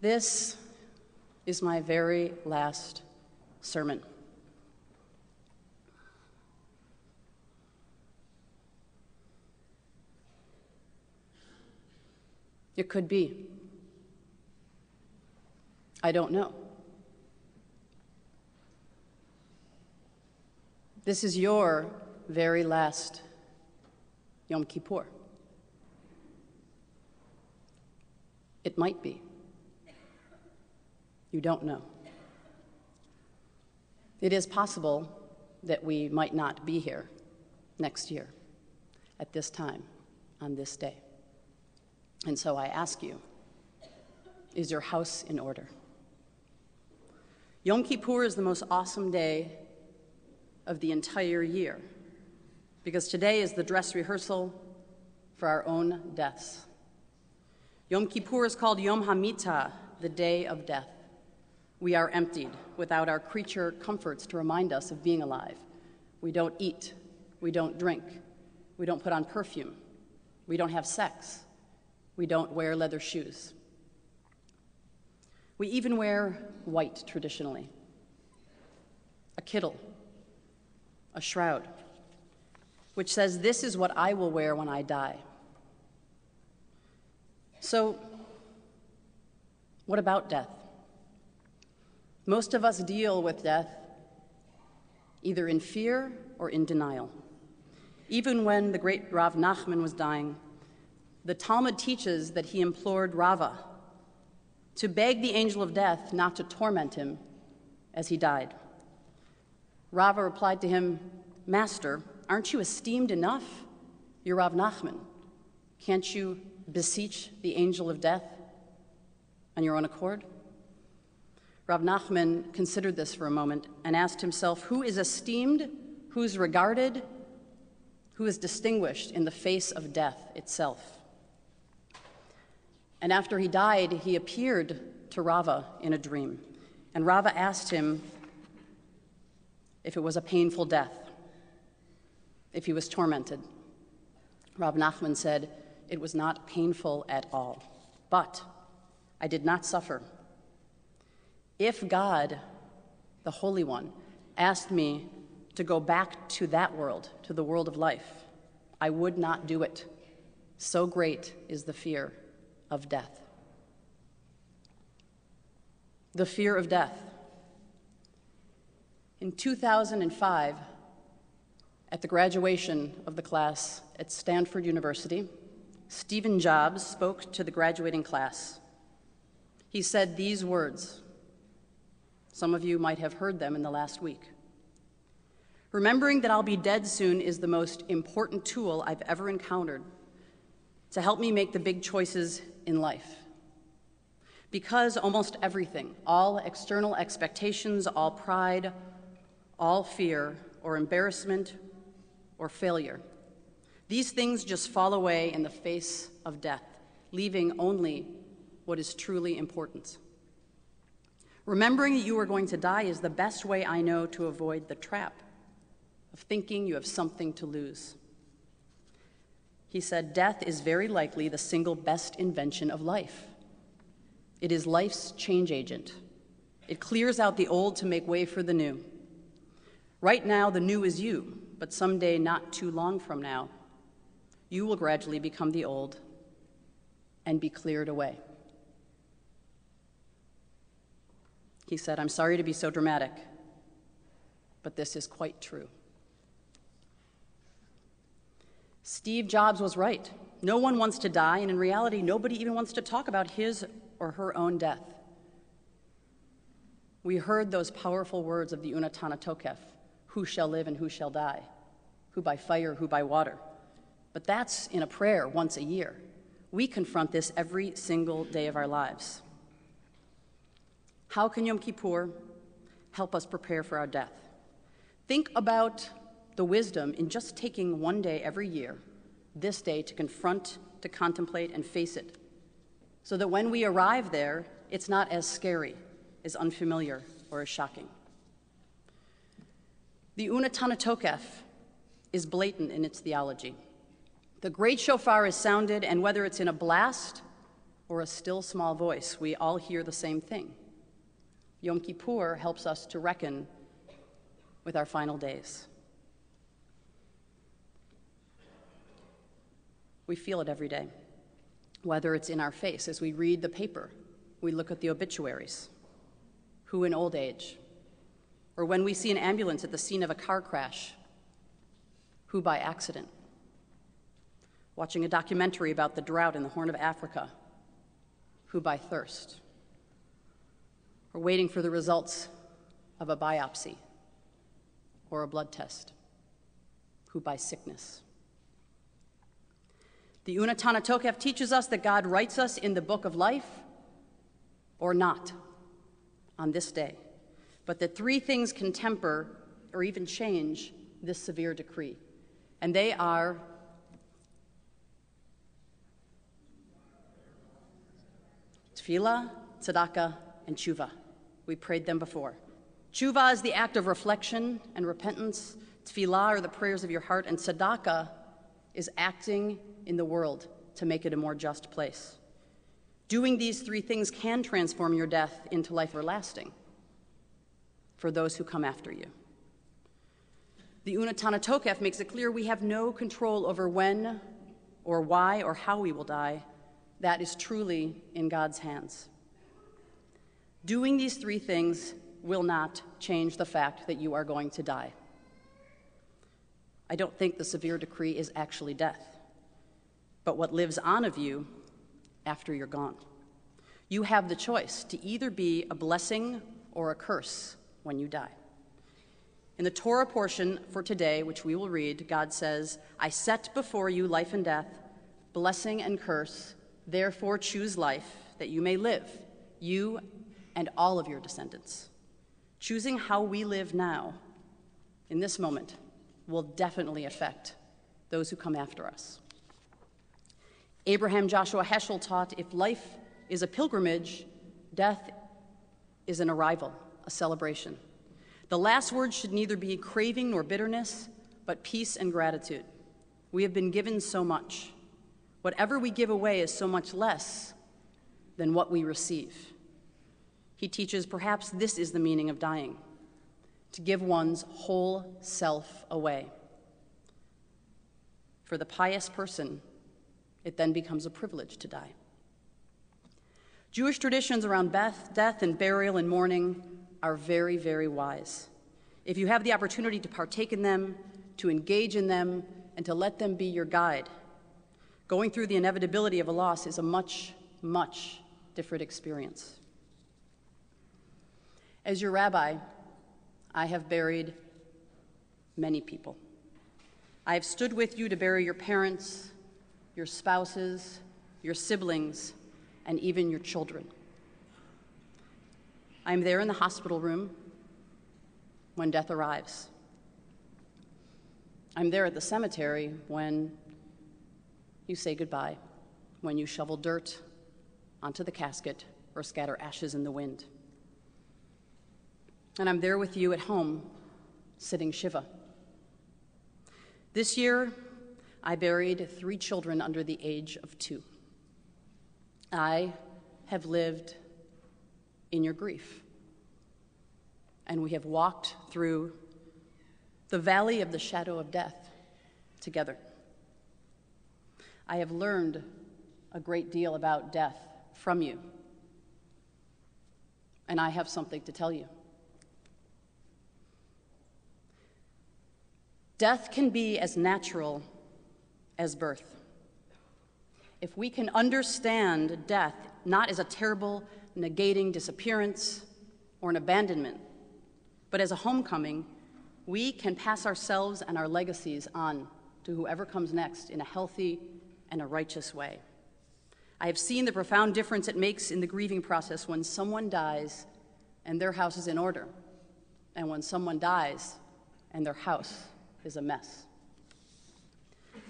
This is my very last sermon. It could be. I don't know. This is your very last Yom Kippur. It might be. You don't know. It is possible that we might not be here next year at this time on this day. And so I ask you is your house in order? Yom Kippur is the most awesome day of the entire year because today is the dress rehearsal for our own deaths. Yom Kippur is called Yom HaMitah, the day of death. We are emptied without our creature comforts to remind us of being alive. We don't eat, we don't drink, we don't put on perfume, we don't have sex, we don't wear leather shoes. We even wear white traditionally a kittel, a shroud, which says, This is what I will wear when I die. So, what about death? Most of us deal with death either in fear or in denial. Even when the great Rav Nachman was dying, the Talmud teaches that he implored Rava to beg the angel of death not to torment him as he died. Rava replied to him, Master, aren't you esteemed enough? You're Rav Nachman. Can't you beseech the angel of death on your own accord? Rav Nachman considered this for a moment and asked himself, Who is esteemed, who is regarded, who is distinguished in the face of death itself? And after he died, he appeared to Rava in a dream. And Rava asked him if it was a painful death, if he was tormented. Rav Nachman said, It was not painful at all, but I did not suffer. If God, the Holy One, asked me to go back to that world, to the world of life, I would not do it. So great is the fear of death. The fear of death. In 2005, at the graduation of the class at Stanford University, Stephen Jobs spoke to the graduating class. He said these words. Some of you might have heard them in the last week. Remembering that I'll be dead soon is the most important tool I've ever encountered to help me make the big choices in life. Because almost everything, all external expectations, all pride, all fear or embarrassment or failure, these things just fall away in the face of death, leaving only what is truly important. Remembering that you are going to die is the best way I know to avoid the trap of thinking you have something to lose. He said, Death is very likely the single best invention of life. It is life's change agent. It clears out the old to make way for the new. Right now, the new is you, but someday, not too long from now, you will gradually become the old and be cleared away. He said, I'm sorry to be so dramatic, but this is quite true. Steve Jobs was right. No one wants to die, and in reality, nobody even wants to talk about his or her own death. We heard those powerful words of the Unatana Tokef who shall live and who shall die, who by fire, who by water. But that's in a prayer once a year. We confront this every single day of our lives. How can Yom Kippur help us prepare for our death? Think about the wisdom in just taking one day every year, this day, to confront, to contemplate, and face it, so that when we arrive there, it's not as scary, as unfamiliar, or as shocking. The Unatana Tokef is blatant in its theology. The great shofar is sounded, and whether it's in a blast or a still small voice, we all hear the same thing. Yom Kippur helps us to reckon with our final days. We feel it every day, whether it's in our face as we read the paper, we look at the obituaries, who in old age, or when we see an ambulance at the scene of a car crash, who by accident, watching a documentary about the drought in the Horn of Africa, who by thirst, or waiting for the results of a biopsy or a blood test, who by sickness. The Unetane Tokef teaches us that God writes us in the book of life or not on this day, but that three things can temper or even change this severe decree. And they are tefillah, tzedakah, and tshuva. We prayed them before. Tshuva is the act of reflection and repentance. Tefillah are the prayers of your heart, and tzedakah is acting in the world to make it a more just place. Doing these three things can transform your death into life everlasting for those who come after you. The Unetane Tokef makes it clear we have no control over when or why or how we will die. That is truly in God's hands. Doing these three things will not change the fact that you are going to die. I don't think the severe decree is actually death, but what lives on of you after you're gone. You have the choice to either be a blessing or a curse when you die. In the Torah portion for today, which we will read, God says, I set before you life and death, blessing and curse. Therefore, choose life that you may live, you and all of your descendants. Choosing how we live now, in this moment, will definitely affect those who come after us. Abraham Joshua Heschel taught if life is a pilgrimage, death is an arrival, a celebration. The last word should neither be craving nor bitterness, but peace and gratitude. We have been given so much. Whatever we give away is so much less than what we receive. He teaches perhaps this is the meaning of dying to give one's whole self away. For the pious person, it then becomes a privilege to die. Jewish traditions around death and burial and mourning are very, very wise. If you have the opportunity to partake in them, to engage in them, and to let them be your guide, going through the inevitability of a loss is a much, much different experience. As your rabbi, I have buried many people. I have stood with you to bury your parents, your spouses, your siblings, and even your children. I am there in the hospital room when death arrives. I'm there at the cemetery when you say goodbye, when you shovel dirt onto the casket or scatter ashes in the wind and I'm there with you at home, sitting Shiva. This year, I buried three children under the age of two. I have lived in your grief, and we have walked through the valley of the shadow of death together. I have learned a great deal about death from you, and I have something to tell you. Death can be as natural as birth. If we can understand death not as a terrible, negating disappearance or an abandonment, but as a homecoming, we can pass ourselves and our legacies on to whoever comes next in a healthy and a righteous way. I have seen the profound difference it makes in the grieving process when someone dies and their house is in order, and when someone dies and their house is a mess.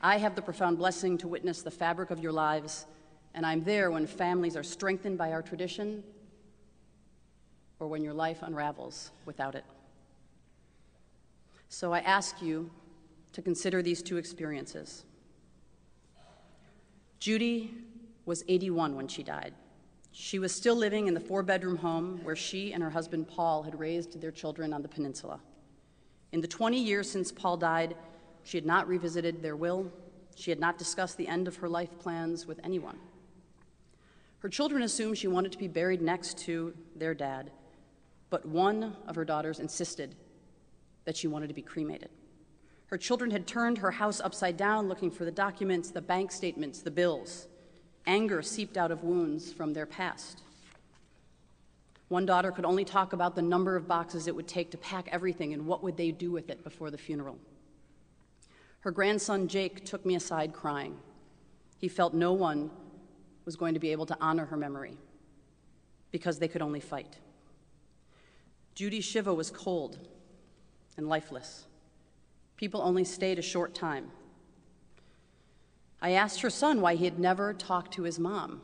I have the profound blessing to witness the fabric of your lives, and I'm there when families are strengthened by our tradition or when your life unravels without it. So I ask you to consider these two experiences. Judy was 81 when she died. She was still living in the four bedroom home where she and her husband Paul had raised their children on the peninsula. In the 20 years since Paul died, she had not revisited their will. She had not discussed the end of her life plans with anyone. Her children assumed she wanted to be buried next to their dad, but one of her daughters insisted that she wanted to be cremated. Her children had turned her house upside down looking for the documents, the bank statements, the bills. Anger seeped out of wounds from their past. One daughter could only talk about the number of boxes it would take to pack everything and what would they do with it before the funeral. Her grandson Jake took me aside crying. He felt no one was going to be able to honor her memory because they could only fight. Judy Shiva was cold and lifeless. People only stayed a short time. I asked her son why he had never talked to his mom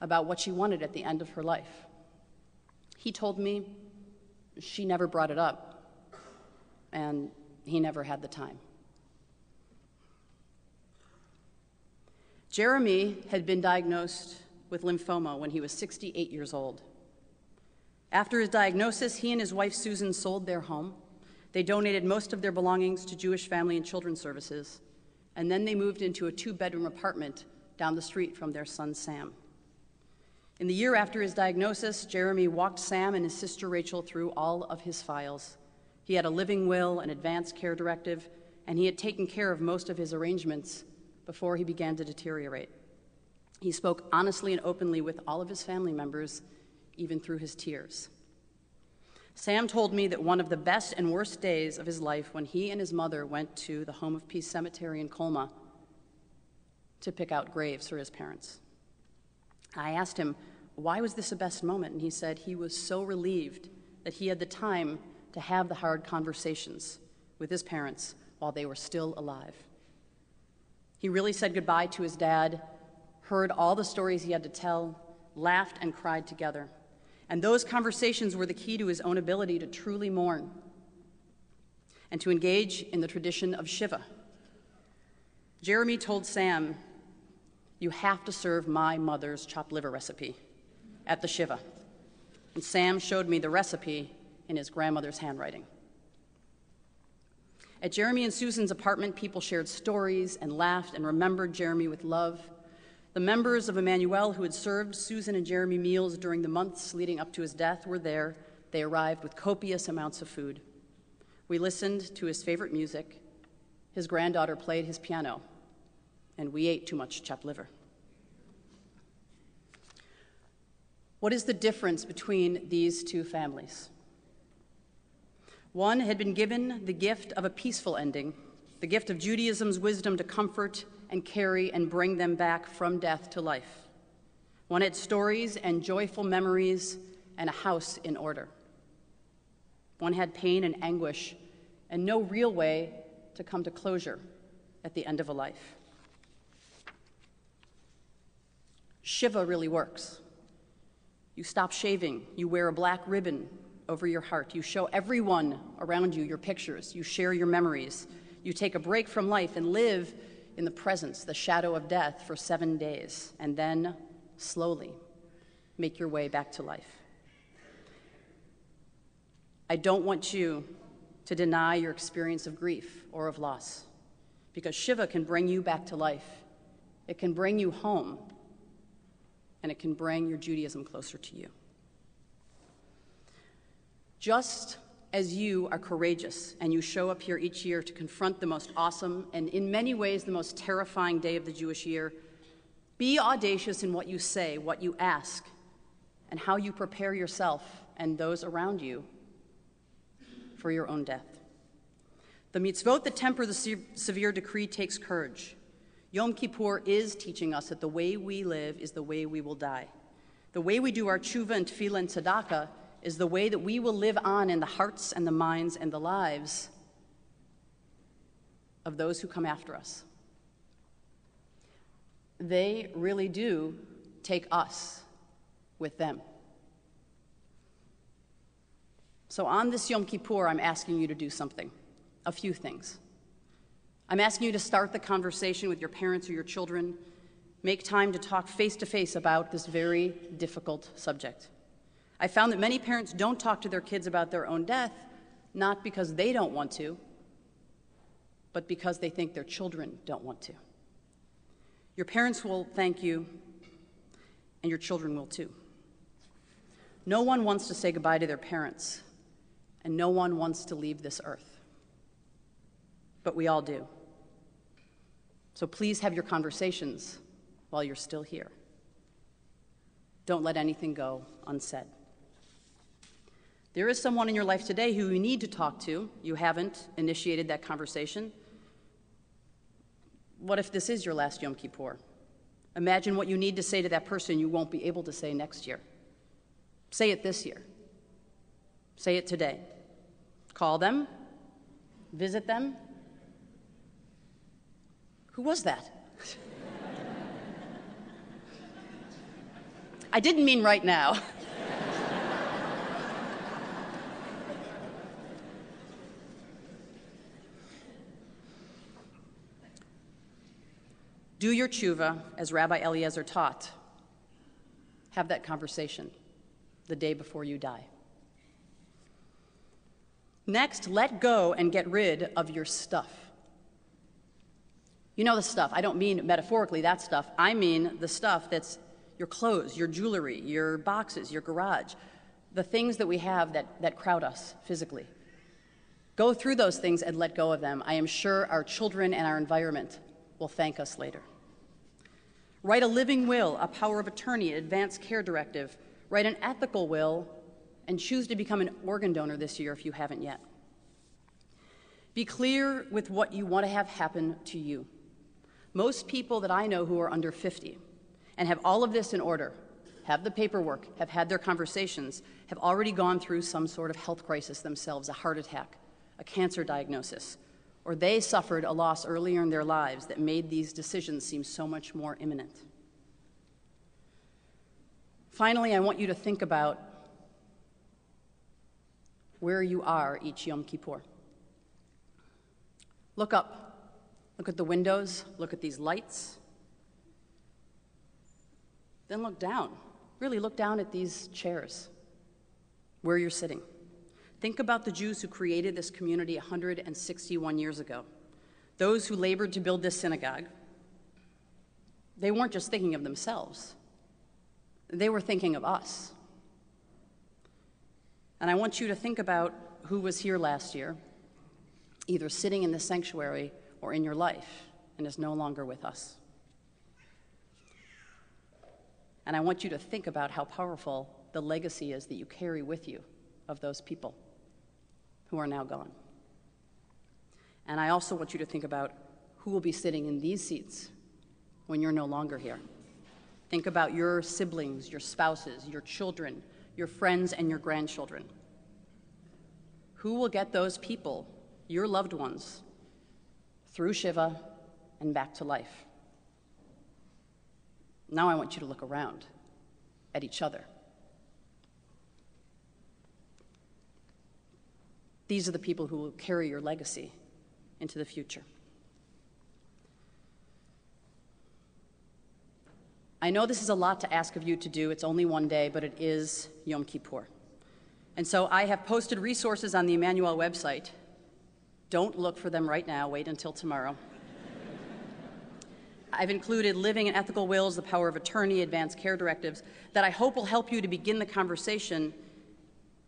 about what she wanted at the end of her life. He told me she never brought it up, and he never had the time. Jeremy had been diagnosed with lymphoma when he was 68 years old. After his diagnosis, he and his wife Susan sold their home they donated most of their belongings to Jewish Family and Children's Services, and then they moved into a two bedroom apartment down the street from their son Sam. In the year after his diagnosis, Jeremy walked Sam and his sister Rachel through all of his files. He had a living will, an advance care directive, and he had taken care of most of his arrangements before he began to deteriorate. He spoke honestly and openly with all of his family members, even through his tears. Sam told me that one of the best and worst days of his life when he and his mother went to the Home of Peace Cemetery in Colma to pick out graves for his parents. I asked him, why was this a best moment? And he said he was so relieved that he had the time to have the hard conversations with his parents while they were still alive. He really said goodbye to his dad, heard all the stories he had to tell, laughed and cried together. And those conversations were the key to his own ability to truly mourn and to engage in the tradition of Shiva. Jeremy told Sam, You have to serve my mother's chopped liver recipe at the Shiva. And Sam showed me the recipe in his grandmother's handwriting. At Jeremy and Susan's apartment, people shared stories and laughed and remembered Jeremy with love the members of Emanu-El who had served Susan and Jeremy meals during the months leading up to his death were there. They arrived with copious amounts of food. We listened to his favorite music. His granddaughter played his piano, and we ate too much chopped liver. What is the difference between these two families? One had been given the gift of a peaceful ending, the gift of Judaism's wisdom to comfort and carry and bring them back from death to life. One had stories and joyful memories and a house in order. One had pain and anguish and no real way to come to closure at the end of a life. Shiva really works. You stop shaving, you wear a black ribbon over your heart, you show everyone around you your pictures, you share your memories, you take a break from life and live in the presence, the shadow of death, for seven days, and then slowly make your way back to life. I don't want you to deny your experience of grief or of loss, because Shiva can bring you back to life. It can bring you home, and it can bring your Judaism closer to you. Just as you are courageous and you show up here each year to confront the most awesome and, in many ways, the most terrifying day of the Jewish year, be audacious in what you say, what you ask, and how you prepare yourself and those around you for your own death. The mitzvot that temper the severe decree takes courage. Yom Kippur is teaching us that the way we live is the way we will die. The way we do our tshuva and tefillah and tzedakah is the way that we will live on in the hearts and the minds and the lives of those who come after us. They really do take us with them. So, on this Yom Kippur, I'm asking you to do something, a few things. I'm asking you to start the conversation with your parents or your children make time to talk face to face about this very difficult subject. I found that many parents don't talk to their kids about their own death, not because they don't want to, but because they think their children don't want to. Your parents will thank you, and your children will too. No one wants to say goodbye to their parents, and no one wants to leave this earth. But we all do. So please have your conversations while you're still here. Don't let anything go unsaid. There is someone in your life today who you need to talk to. You haven't initiated that conversation. What if this is your last Yom Kippur? Imagine what you need to say to that person you won't be able to say next year. Say it this year. Say it today. Call them, visit them. Who was that? I didn't mean right now. Do your tshuva as Rabbi Eliezer taught. Have that conversation the day before you die. Next, let go and get rid of your stuff. You know the stuff. I don't mean metaphorically that stuff. I mean the stuff that's your clothes, your jewelry, your boxes, your garage, the things that we have that, that crowd us physically. Go through those things and let go of them. I am sure our children and our environment will thank us later. Write a living will, a power of attorney, an advance care directive. Write an ethical will, and choose to become an organ donor this year if you haven't yet. Be clear with what you want to have happen to you. Most people that I know who are under 50 and have all of this in order, have the paperwork, have had their conversations, have already gone through some sort of health crisis themselves, a heart attack, a cancer diagnosis, or they suffered a loss earlier in their lives that made these decisions seem so much more imminent. Finally, I want you to think about where you are each Yom Kippur. Look up. Look at the windows. Look at these lights. Then look down. Really look down at these chairs where you're sitting. Think about the Jews who created this community 161 years ago, those who labored to build this synagogue. They weren't just thinking of themselves, they were thinking of us. And I want you to think about who was here last year, either sitting in the sanctuary or in your life, and is no longer with us. And I want you to think about how powerful the legacy is that you carry with you of those people who are now gone. And I also want you to think about who will be sitting in these seats when you're no longer here. Think about your siblings, your spouses, your children, your friends, and your grandchildren. Who will get those people, your loved ones, through Shiva and back to life? Now I want you to look around at each other. These are the people who will carry your legacy into the future. I know this is a lot to ask of you to do. It's only one day, but it is Yom Kippur. And so I have posted resources on the Emanu-El website. Don't look for them right now, wait until tomorrow. I've included living and ethical wills, the power of attorney, advanced care directives that I hope will help you to begin the conversation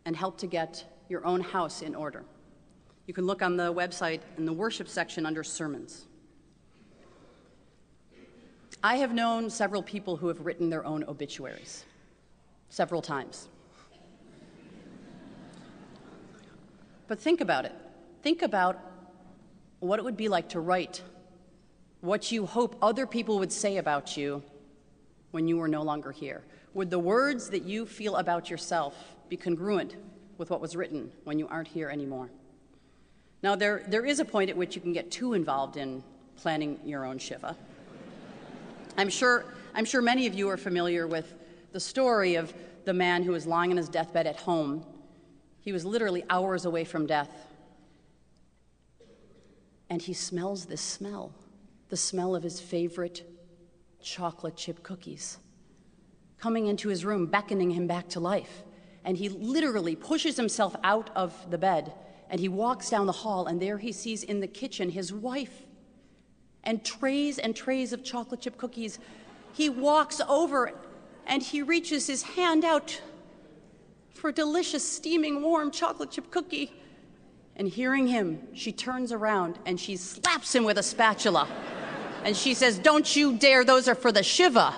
and help to get your own house in order. You can look on the website in the worship section under sermons. I have known several people who have written their own obituaries, several times. But think about it. Think about what it would be like to write what you hope other people would say about you when you were no longer here. Would the words that you feel about yourself be congruent with what was written when you aren't here anymore? Now, there, there is a point at which you can get too involved in planning your own Shiva. I'm sure, I'm sure many of you are familiar with the story of the man who was lying on his deathbed at home. He was literally hours away from death. And he smells this smell the smell of his favorite chocolate chip cookies, coming into his room, beckoning him back to life. And he literally pushes himself out of the bed and he walks down the hall, and there he sees in the kitchen his wife and trays and trays of chocolate chip cookies. He walks over and he reaches his hand out for a delicious, steaming, warm chocolate chip cookie. And hearing him, she turns around and she slaps him with a spatula. And she says, Don't you dare, those are for the Shiva.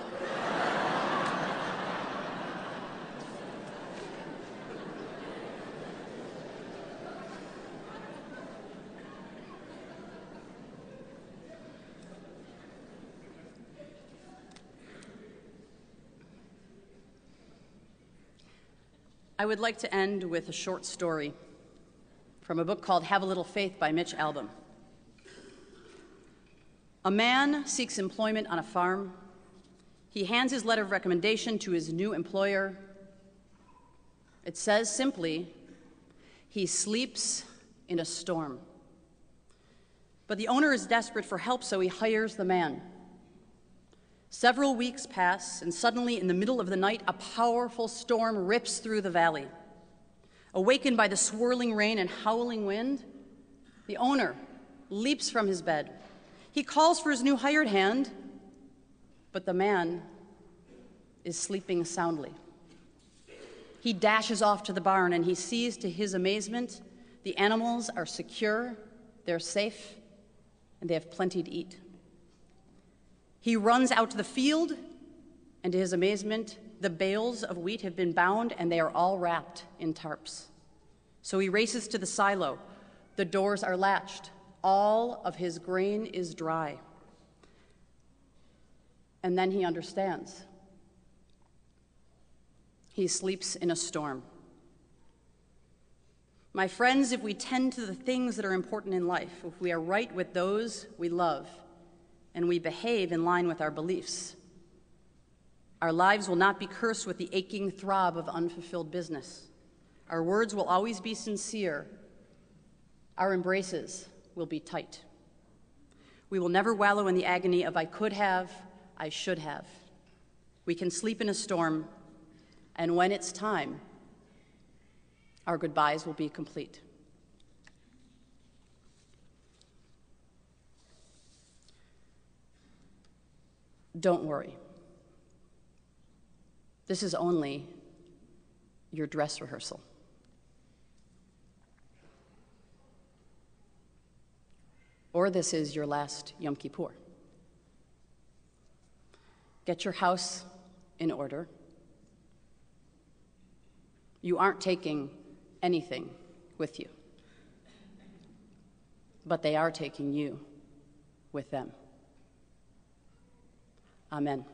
I would like to end with a short story from a book called Have a Little Faith by Mitch Albom. A man seeks employment on a farm. He hands his letter of recommendation to his new employer. It says simply, he sleeps in a storm. But the owner is desperate for help, so he hires the man. Several weeks pass, and suddenly, in the middle of the night, a powerful storm rips through the valley. Awakened by the swirling rain and howling wind, the owner leaps from his bed. He calls for his new hired hand, but the man is sleeping soundly. He dashes off to the barn and he sees to his amazement the animals are secure, they're safe, and they have plenty to eat. He runs out to the field, and to his amazement, the bales of wheat have been bound and they are all wrapped in tarps. So he races to the silo. The doors are latched. All of his grain is dry. And then he understands. He sleeps in a storm. My friends, if we tend to the things that are important in life, if we are right with those we love, and we behave in line with our beliefs. Our lives will not be cursed with the aching throb of unfulfilled business. Our words will always be sincere. Our embraces will be tight. We will never wallow in the agony of I could have, I should have. We can sleep in a storm, and when it's time, our goodbyes will be complete. Don't worry. This is only your dress rehearsal. Or this is your last Yom Kippur. Get your house in order. You aren't taking anything with you, but they are taking you with them. Amen.